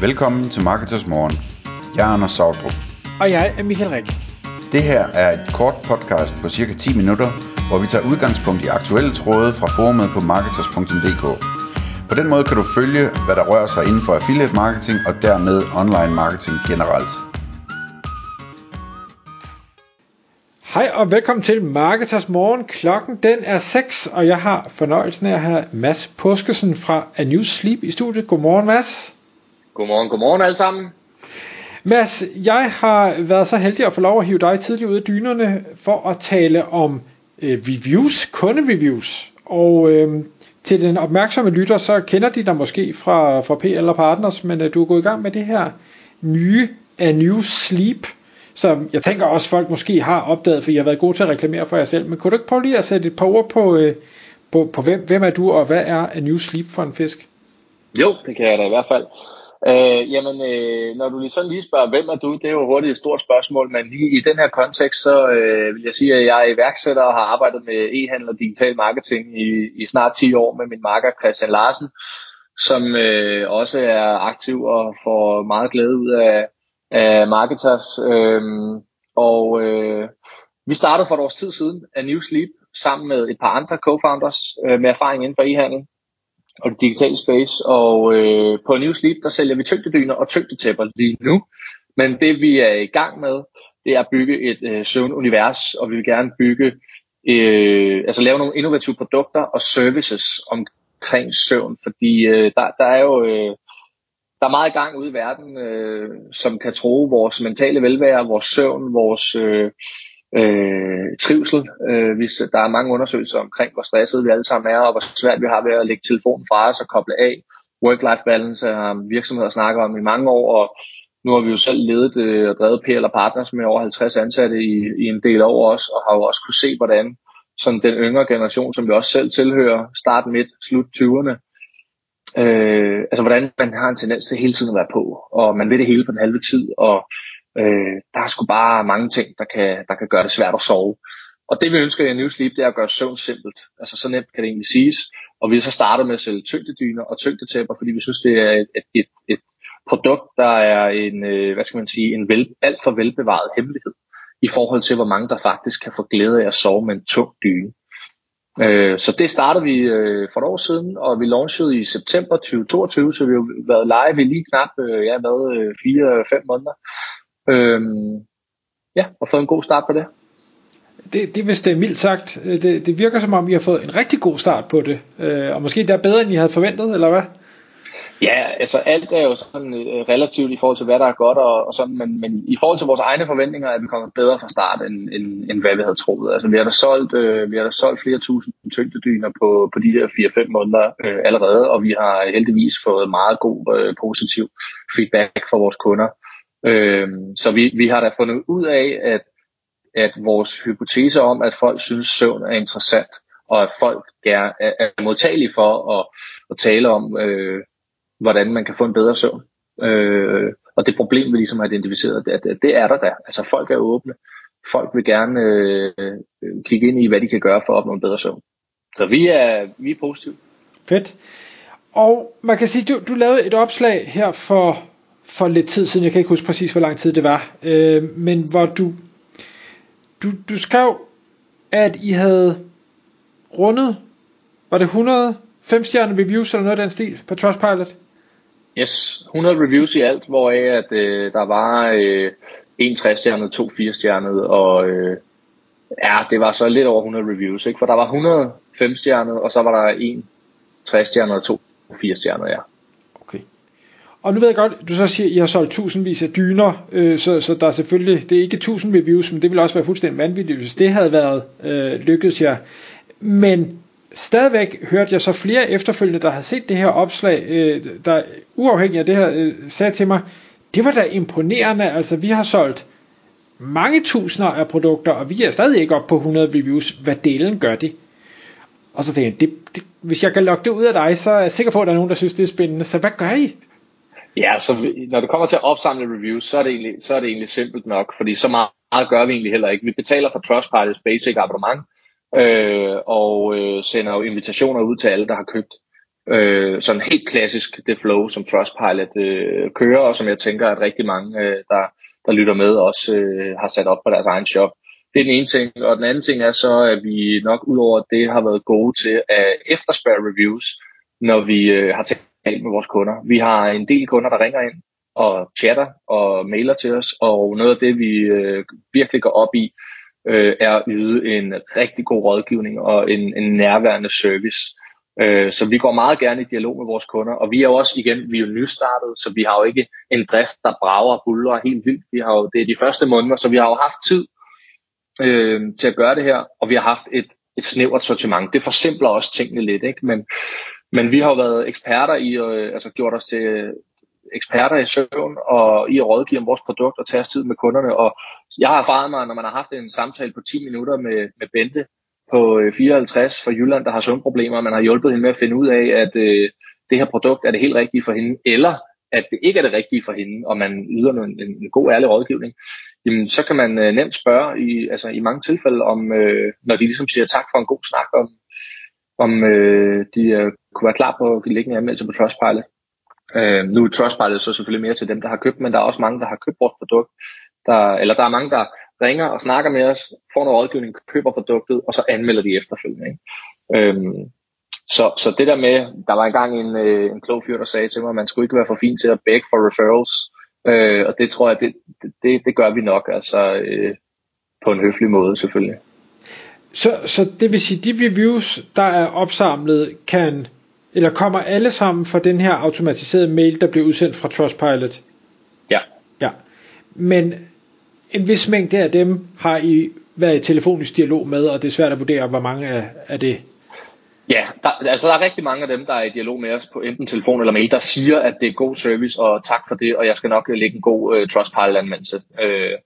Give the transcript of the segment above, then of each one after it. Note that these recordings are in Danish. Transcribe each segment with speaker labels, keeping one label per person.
Speaker 1: Velkommen til Marketers Morgen. Jeg er Anders Sautrup.
Speaker 2: Og jeg er Michael Rik.
Speaker 1: Det her er et kort podcast på cirka 10 minutter, hvor vi tager udgangspunkt i aktuelle tråde fra forumet på marketers.dk. På den måde kan du følge, hvad der rører sig inden for affiliate marketing og dermed online marketing generelt.
Speaker 2: Hej og velkommen til Marketers Morgen. Klokken den er 6, og jeg har fornøjelsen af at have Mads Puskesen fra A New Sleep i studiet. Godmorgen Mads.
Speaker 3: Godmorgen, godmorgen alle sammen.
Speaker 2: Mads, jeg har været så heldig at få lov at hive dig tidligt ud af dynerne for at tale om øh, reviews, kundereviews. Og øh, til den opmærksomme lytter, så kender de dig måske fra, fra PL og Partners, men øh, du er gået i gang med det her nye A New Sleep, som jeg tænker også folk måske har opdaget, for jeg har været god til at reklamere for jer selv. Men kunne du ikke prøve lige at sætte et par ord på, øh, på, på hvem, hvem er du, og hvad er A New Sleep for en fisk?
Speaker 3: Jo, det kan jeg da i hvert fald. Øh, jamen, øh, når du lige sådan lige spørger, hvem er du, det er jo hurtigt et stort spørgsmål, men lige i den her kontekst, så øh, vil jeg sige, at jeg er iværksætter og har arbejdet med e-handel og digital marketing i, i snart 10 år med min marker Christian Larsen, som øh, også er aktiv og får meget glæde ud af, af marketers. Øh, og øh, vi startede for et års tid siden af New Sleep sammen med et par andre co-founders øh, med erfaring inden for e-handel og det digitale space. Og øh, på New Sleep, der sælger vi tyngdedyner og tyngdetæpper lige nu. Men det vi er i gang med, det er at bygge et øh, søvnunivers, og vi vil gerne bygge, øh, altså lave nogle innovative produkter og services omkring søvn, fordi øh, der, der er jo øh, der er meget i gang ude i verden, øh, som kan tro vores mentale velvære, vores søvn, vores øh, øh, trivsel. Øh, hvis der er mange undersøgelser omkring, hvor stresset vi alle sammen er, og hvor svært vi har ved at lægge telefonen fra os og koble af. Work-life balance har virksomheder snakket om i mange år, og nu har vi jo selv ledet øh, og drevet PL og Partners med over 50 ansatte i, i en del år også, og har jo også kunne se, hvordan sådan den yngre generation, som vi også selv tilhører, start midt, slut 20'erne, øh, altså hvordan man har en tendens til hele tiden at være på, og man vil det hele på den halve tid, og Øh, der er sgu bare mange ting, der kan, der kan gøre det svært at sove. Og det vi ønsker i New Sleep, det er at gøre søvn simpelt. Altså så nemt kan det egentlig siges. Og vi har så startet med at sælge tyngdedyner og tyngdetæpper, fordi vi synes, det er et, et, et, et produkt, der er en, øh, hvad skal man sige, en vel, alt for velbevaret hemmelighed i forhold til, hvor mange der faktisk kan få glæde af at sove med en tung dyne. Øh, så det startede vi øh, for et år siden, og vi launchede i september 2022, så vi har været live i lige knap, øh, ja, hvad, øh, 4-5 måneder. Øhm, ja, og fået en god start på det.
Speaker 2: Det, det hvis det er mildt sagt. Det, det virker som om, I har fået en rigtig god start på det. Øh, og måske der er bedre, end I havde forventet, eller hvad?
Speaker 3: Ja, altså alt er jo sådan øh, relativt i forhold til, hvad der er godt, og, og sådan, men, men i forhold til vores egne forventninger, er vi kommet bedre fra start, end, end, end hvad vi havde troet. Altså vi har da solgt, øh, vi har da solgt flere tusind tyngdedyner på, på de her 4-5 måneder øh, allerede, og vi har heldigvis fået meget god øh, positiv feedback fra vores kunder. Øh, så vi, vi har da fundet ud af, at, at vores hypotese om, at folk synes søvn er interessant, og at folk er, er, er modtagelige for at, at tale om, øh, hvordan man kan få en bedre søvn. Øh, og det problem, vi ligesom har identificeret, det, det, det er der da. Altså folk er åbne. Folk vil gerne øh, kigge ind i, hvad de kan gøre for at opnå en bedre søvn. Så vi er, vi er positive.
Speaker 2: Fedt. Og man kan sige, du, du lavede et opslag her for for lidt tid siden, jeg kan ikke huske præcis, hvor lang tid det var, øh, men hvor du, du, du skrev, at I havde rundet, var det 100 5-stjerne reviews eller noget af den stil på Trustpilot?
Speaker 3: Yes, 100 reviews i alt, hvoraf at øh, der var øh, en 60-stjernet, to 4-stjernet, og øh, ja, det var så lidt over 100 reviews, ikke? for der var 100 5-stjernet, og så var der en 60-stjernet og to 4-stjernet, ja.
Speaker 2: Og nu ved jeg godt, du så siger, at I har solgt tusindvis af dyner, øh, så, så der er selvfølgelig, det er ikke tusind reviews, men det ville også være fuldstændig vanvittigt, hvis det havde været øh, lykkedes jer. Men stadigvæk hørte jeg så flere efterfølgende, der har set det her opslag, øh, der uafhængigt af det her, øh, sagde til mig, det var da imponerende, altså vi har solgt mange tusinder af produkter, og vi er stadig ikke oppe på 100 reviews. Hvad delen gør det? Og så tænkte jeg, det, det, hvis jeg kan lokke det ud af dig, så er jeg sikker på, at der er nogen, der synes, det er spændende. Så hvad gør I?
Speaker 3: Ja, så når det kommer til at opsamle reviews, så er det egentlig, så er det egentlig simpelt nok, fordi så meget, meget gør vi egentlig heller ikke. Vi betaler for Trustpilot's basic abonnement, øh, og øh, sender jo invitationer ud til alle, der har købt Øh, sådan helt klassisk det flow, som Trustpilot øh, kører, og som jeg tænker, at rigtig mange, øh, der, der lytter med, også øh, har sat op på deres egen shop. Det er den ene ting, og den anden ting er så, at vi nok udover det har været gode til at efterspørge reviews, når vi øh, har talt med vores kunder. Vi har en del kunder, der ringer ind og chatter og mailer til os, og noget af det, vi øh, virkelig går op i, øh, er at yde en rigtig god rådgivning og en, en nærværende service. Øh, så vi går meget gerne i dialog med vores kunder, og vi er jo også igen, vi er jo nystartet, så vi har jo ikke en drift, der brager og buller helt vildt. Vi har jo, det er de første måneder, så vi har jo haft tid øh, til at gøre det her, og vi har haft et, et snævert sortiment. Det forsimpler også tingene lidt, ikke? Men, men vi har jo været eksperter i, øh, altså gjort os til eksperter i søvn og i at rådgive om vores produkt og tage os tid med kunderne. Og jeg har erfaret mig, når man har haft en samtale på 10 minutter med, med Bente på øh, 54 fra Jylland, der har søvnproblemer, man har hjulpet hende med at finde ud af, at øh, det her produkt er det helt rigtige for hende, eller at det ikke er det rigtige for hende, og man yder en, en, en god, ærlig rådgivning, jamen, så kan man øh, nemt spørge i, altså, i mange tilfælde, om, øh, når de ligesom siger tak for en god snak, om, om øh, de øh, kunne være klar på at lægge en anmeldelse på Trustpilot. Øh, nu er Trustpilot så selvfølgelig mere til dem, der har købt, men der er også mange, der har købt vores produkt. Der, eller der er mange, der ringer og snakker med os, får noget rådgivning, køber produktet, og så anmelder de efterfølgende. Ikke? Øhm, så, så det der med, der var engang en, øh, en klog fyr, der sagde til mig, at man skulle ikke være for fin til at beg for referrals. Øh, og det tror jeg, det, det, det gør vi nok, altså øh, på en høflig måde selvfølgelig.
Speaker 2: Så, så det vil sige, de reviews, der er opsamlet, kan eller kommer alle sammen fra den her automatiserede mail, der bliver udsendt fra Trustpilot?
Speaker 3: Ja.
Speaker 2: Ja. Men en vis mængde af dem har I været i telefonisk dialog med, og det er svært at vurdere, hvor mange af, af det.
Speaker 3: Ja, der, altså der er rigtig mange af dem, der er i dialog med os på enten telefon eller mail, der siger, at det er god service, og tak for det, og jeg skal nok lægge en god uh, Trustpilot-anmeldelse. Uh,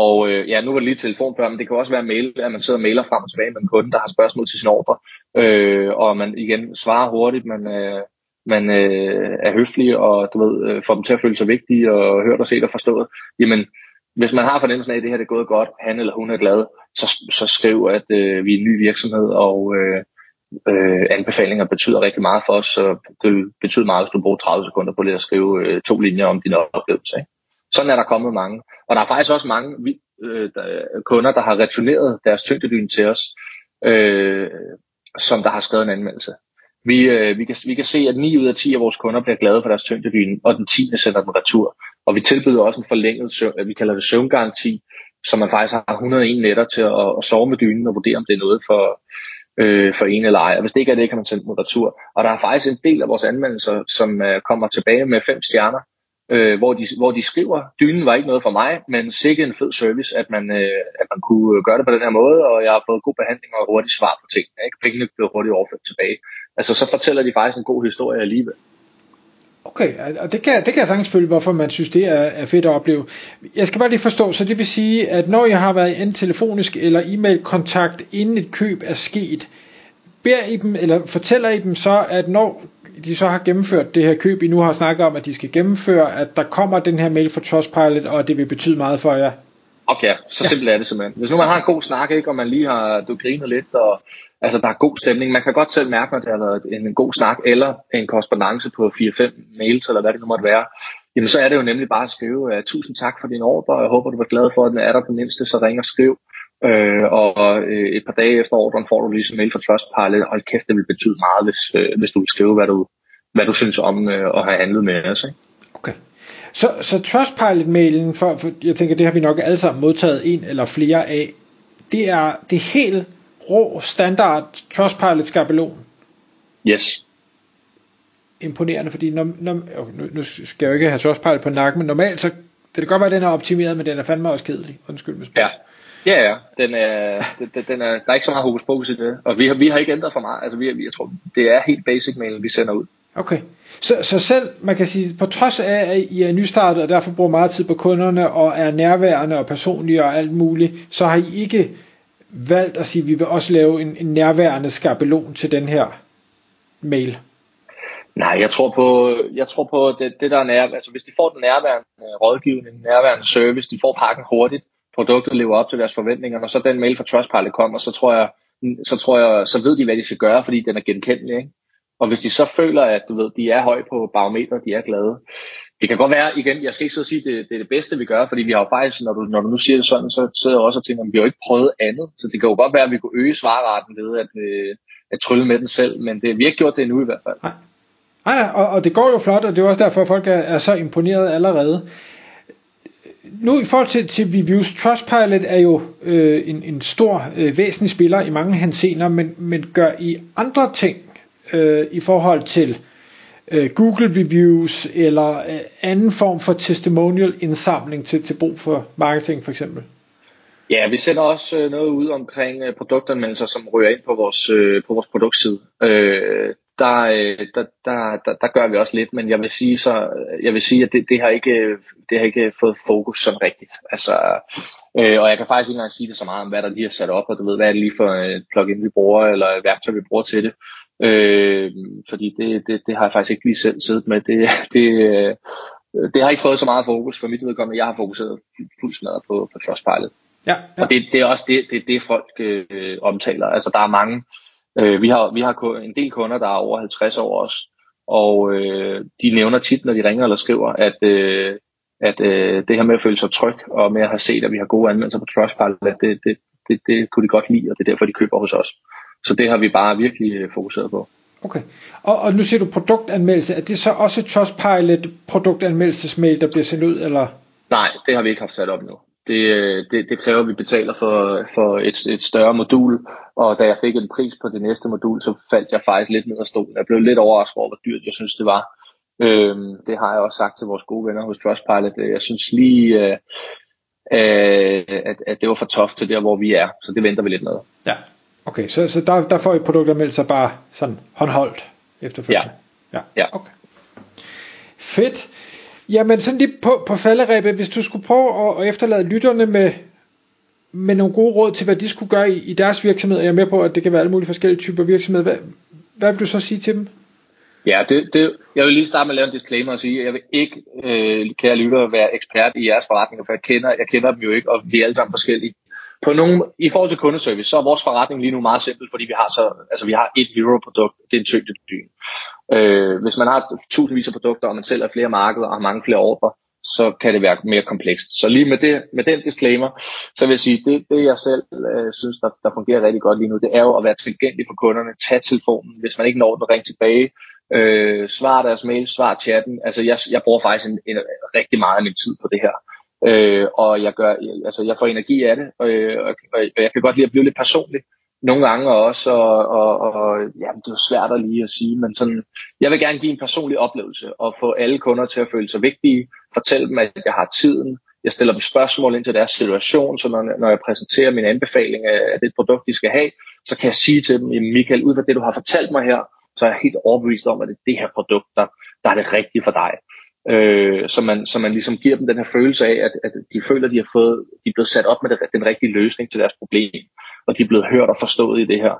Speaker 3: og øh, ja, nu var det lige telefon før, men det kan også være mail, at man sidder og mailer frem og tilbage med en kunde, der har spørgsmål til sin ordre, øh, og man igen svarer hurtigt, men øh, man øh, er høflig, og du ved, øh, får dem til at føle sig vigtige, og hørt og set og forstået, jamen hvis man har fornemmelsen af, at det her det er gået godt, han eller hun er glad, så, så skriv, at øh, vi er en ny virksomhed, og øh, øh, anbefalinger betyder rigtig meget for os, så det betyder meget, hvis du bruger 30 sekunder på lige at skrive øh, to linjer om din oplevelse. Ikke? Sådan er der kommet mange. Og der er faktisk også mange øh, der, kunder, der har returneret deres tyngdedyne til os, øh, som der har skrevet en anmeldelse. Vi, øh, vi, kan, vi kan se, at 9 ud af 10 af vores kunder bliver glade for deres tyngdedyne, og den 10. sender den retur. Og vi tilbyder også en forlænget søvn, øh, vi kalder det søvngaranti, så man faktisk har 101 nætter til at, at sove med dynen og vurdere, om det er noget for, øh, for en eller ej. Og hvis det ikke er det, kan man sende den retur. Og der er faktisk en del af vores anmeldelser, som øh, kommer tilbage med fem stjerner, øh, hvor, de, hvor de skriver, dynen var ikke noget for mig, men sikkert en fed service, at man, øh, at man kunne øh, gøre det på den her måde, og jeg har fået god behandling og hurtigt svar på ting. Ikke? Pengene blev hurtigt overført tilbage. Altså så fortæller de faktisk en god historie alligevel.
Speaker 2: Okay, og det kan, det kan jeg sagtens følge, hvorfor man synes, det er, er fedt at opleve. Jeg skal bare lige forstå, så det vil sige, at når jeg har været i en telefonisk eller e-mail-kontakt, inden et køb er sket, beder I dem, eller fortæller I dem så, at når de så har gennemført det her køb, I nu har snakket om, at de skal gennemføre, at der kommer den her mail fra Trustpilot, og det vil betyde meget for jer?
Speaker 3: Okay, så simpelt ja. er det simpelthen. Hvis nu man har en god snak, ikke, og man lige har du griner lidt, og altså, der er god stemning. Man kan godt selv mærke, når det har været en, en god snak, eller en korrespondence på 4-5 mails, eller hvad det nu måtte være. Jamen, så er det jo nemlig bare at skrive, uh, tusind tak for din ordre, og jeg håber, du var glad for, at den er der på mindste, så ring og skriv. Uh, og uh, et par dage efter ordren får du lige en mail fra Trustpilot. Hold kæft, det vil betyde meget, hvis, uh, hvis du vil skrive, hvad du, hvad du synes om uh, at have handlet med os. Ikke?
Speaker 2: Okay. Så, så Trustpilot-mailen, for, for jeg tænker, det har vi nok alle sammen modtaget en eller flere af, det er det helt rå standard Trustpilot skabelon.
Speaker 3: Yes.
Speaker 2: Imponerende, fordi når, når, nu, nu skal jeg jo ikke have Trustpilot på nakken, men normalt så det kan godt være, at den er optimeret, men den er fandme også kedelig. Undskyld mig.
Speaker 3: Ja. Ja, ja. Den er, den, den er, der er ikke så meget hokus pokus i det. Og vi har, vi har ikke ændret for meget. Altså, vi, jeg tror, det er helt basic mail, vi sender ud.
Speaker 2: Okay. Så, så selv, man kan sige, på trods af, at I er nystartet, og derfor bruger meget tid på kunderne, og er nærværende og personlige og alt muligt, så har I ikke valgt at sige, at vi vil også lave en, en nærværende skabelon til den her mail?
Speaker 3: Nej, jeg tror på, jeg tror på det, det der er nær, altså hvis de får den nærværende rådgivning, nærværende service, de får pakken hurtigt, produktet lever op til deres forventninger, og så den mail fra Trustpilot kommer, så tror jeg, så tror jeg, så ved de, hvad de skal gøre, fordi den er genkendelig, ikke? Og hvis de så føler, at du ved, de er høje på barometer, de er glade, det kan godt være, igen, jeg skal ikke så sige, at det, det er det bedste, vi gør, fordi vi har jo faktisk, når du, når du nu siger det sådan, så sidder jeg også og tænker, at vi har jo ikke prøvet andet. Så det kan jo godt være, at vi kunne øge svarraten ved at, øh, at trylle med den selv, men det, vi har ikke gjort det endnu i hvert fald.
Speaker 2: Nej, Nej og, og det går jo flot, og det er også derfor, at folk er, er så imponeret allerede. Nu i forhold til, til reviews, Trustpilot er jo øh, en, en stor, øh, væsentlig spiller i mange hensener, men, men gør I andre ting øh, i forhold til øh, Google reviews eller øh, anden form for testimonial indsamling til, til brug for marketing for eksempel?
Speaker 3: Ja, vi sender også øh, noget ud omkring øh, produktanmeldelser, som ryger ind på vores, øh, på vores produktside. Øh, der, øh, der, der, der, der gør vi også lidt, men jeg vil sige så, jeg vil sige, at det, det har ikke, det har ikke fået fokus sådan rigtigt. Altså, øh, og jeg kan faktisk ikke engang sige det så meget om, hvad der lige er sat op, og du ved, hvad er det lige for et plugin, vi bruger, eller et værktøj, vi bruger til det. Øh, fordi det, det, det har jeg faktisk ikke lige selv siddet med. Det, det, øh, det har ikke fået så meget fokus for mit vedkommende. Jeg har fokuseret fuldt smadret på, på Trustpilot.
Speaker 2: Ja, ja.
Speaker 3: Og det, det er også det, det, det folk øh, omtaler. Altså der er mange, øh, vi har, vi har en del kunder, der er over 50 år også, og øh, de nævner tit, når de ringer eller skriver, at, øh, at øh, det her med at føle sig tryg, og med at have set, at vi har gode anmeldelser på Trustpilot, det, det, det, det kunne de godt lide, og det er derfor, de køber hos os. Så det har vi bare virkelig øh, fokuseret på.
Speaker 2: Okay. Og, og nu siger du produktanmeldelse. Er det så også Trustpilot produktanmeldelsesmail, der bliver sendt ud, eller?
Speaker 3: Nej, det har vi ikke haft sat op nu. Det, øh, det, det kræver, at vi betaler for, for et, et større modul, og da jeg fik en pris på det næste modul, så faldt jeg faktisk lidt ned af stolen. Jeg blev lidt overrasket over, hvor dyrt jeg synes, det var. Øhm, det har jeg også sagt til vores gode venner hos Trustpilot. Jeg synes lige, øh, øh, at, at det var for toft til der, hvor vi er, så det venter vi lidt med.
Speaker 2: Ja, Okay, så, så der, der får I produktanmeldelser bare sådan håndholdt efterfølgende?
Speaker 3: Ja. ja. ja.
Speaker 2: Okay. Fedt. Jamen sådan lige på, på falderæbet, hvis du skulle prøve at, at efterlade lytterne med, med nogle gode råd til, hvad de skulle gøre i, i deres virksomhed, jeg er med på, at det kan være alle mulige forskellige typer virksomheder, hvad, hvad vil du så sige til dem?
Speaker 3: Ja, det, det, jeg vil lige starte med at lave en disclaimer og sige, at jeg vil ikke, øh, kære lyttere, være ekspert i jeres forretninger, for jeg kender, jeg kender dem jo ikke, og vi er alle sammen forskellige på nogle, i forhold til kundeservice, så er vores forretning lige nu meget simpel, fordi vi har så, altså vi har et hero-produkt, det er en tyngdedyn. Øh, hvis man har tusindvis af produkter, og man sælger flere markeder og har mange flere ordre, så kan det være mere komplekst. Så lige med, det, med den disclaimer, så vil jeg sige, det, det jeg selv øh, synes, der, der fungerer rigtig godt lige nu, det er jo at være tilgængelig for kunderne, tage telefonen, hvis man ikke når den, ring tilbage, øh, svar deres mail, svar chatten. Altså jeg, jeg bruger faktisk en, en, rigtig meget af min tid på det her. Øh, og jeg, gør, altså jeg får energi af det, og, og, og jeg kan godt lide at blive lidt personlig nogle gange også, og, og, og ja, det er svært at lige at sige, men sådan, jeg vil gerne give en personlig oplevelse og få alle kunder til at føle sig vigtige, fortælle dem, at jeg har tiden, jeg stiller dem spørgsmål ind til deres situation, så når, når jeg præsenterer min anbefaling af, det produkt, de skal have, så kan jeg sige til dem, Michael, ud fra det, du har fortalt mig her, så er jeg helt overbevist om, at det er det her produkt, der, der er det rigtige for dig. Øh, så, man, så man ligesom giver dem den her følelse af, at, at de føler, at de, har fået, de er blevet sat op med det, den rigtige løsning til deres problem, og de er blevet hørt og forstået i det her.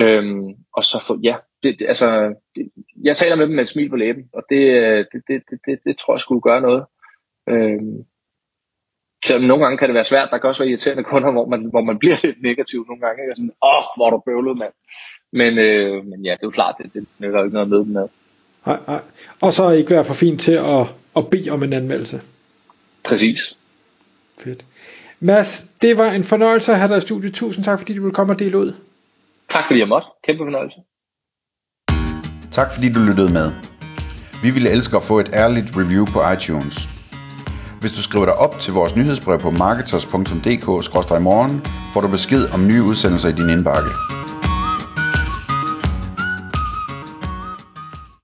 Speaker 3: Øhm, og så for, ja, det, det, altså, det, jeg taler med dem med et smil på læben, og det, det, det, det, det, det tror jeg skulle gøre noget. Øhm, så nogle gange kan det være svært, der kan også være irriterende kunder, hvor man, hvor man bliver lidt negativ nogle gange, og sådan, åh, hvor er du bøvlet, mand. Men, øh, men ja, det er jo klart, det, det nytter jo ikke noget med dem med.
Speaker 2: Nej, nej. Og så ikke være for fint til at, at bede om en anmeldelse.
Speaker 3: Præcis.
Speaker 2: Fedt. Mads, det var en fornøjelse at have dig i studiet. Tusind tak, fordi du ville komme og dele ud.
Speaker 3: Tak fordi jeg måtte. Kæmpe fornøjelse.
Speaker 1: Tak fordi du lyttede med. Vi ville elske at få et ærligt review på iTunes. Hvis du skriver dig op til vores nyhedsbrev på marketers.dk-morgen, får du besked om nye udsendelser i din indbakke.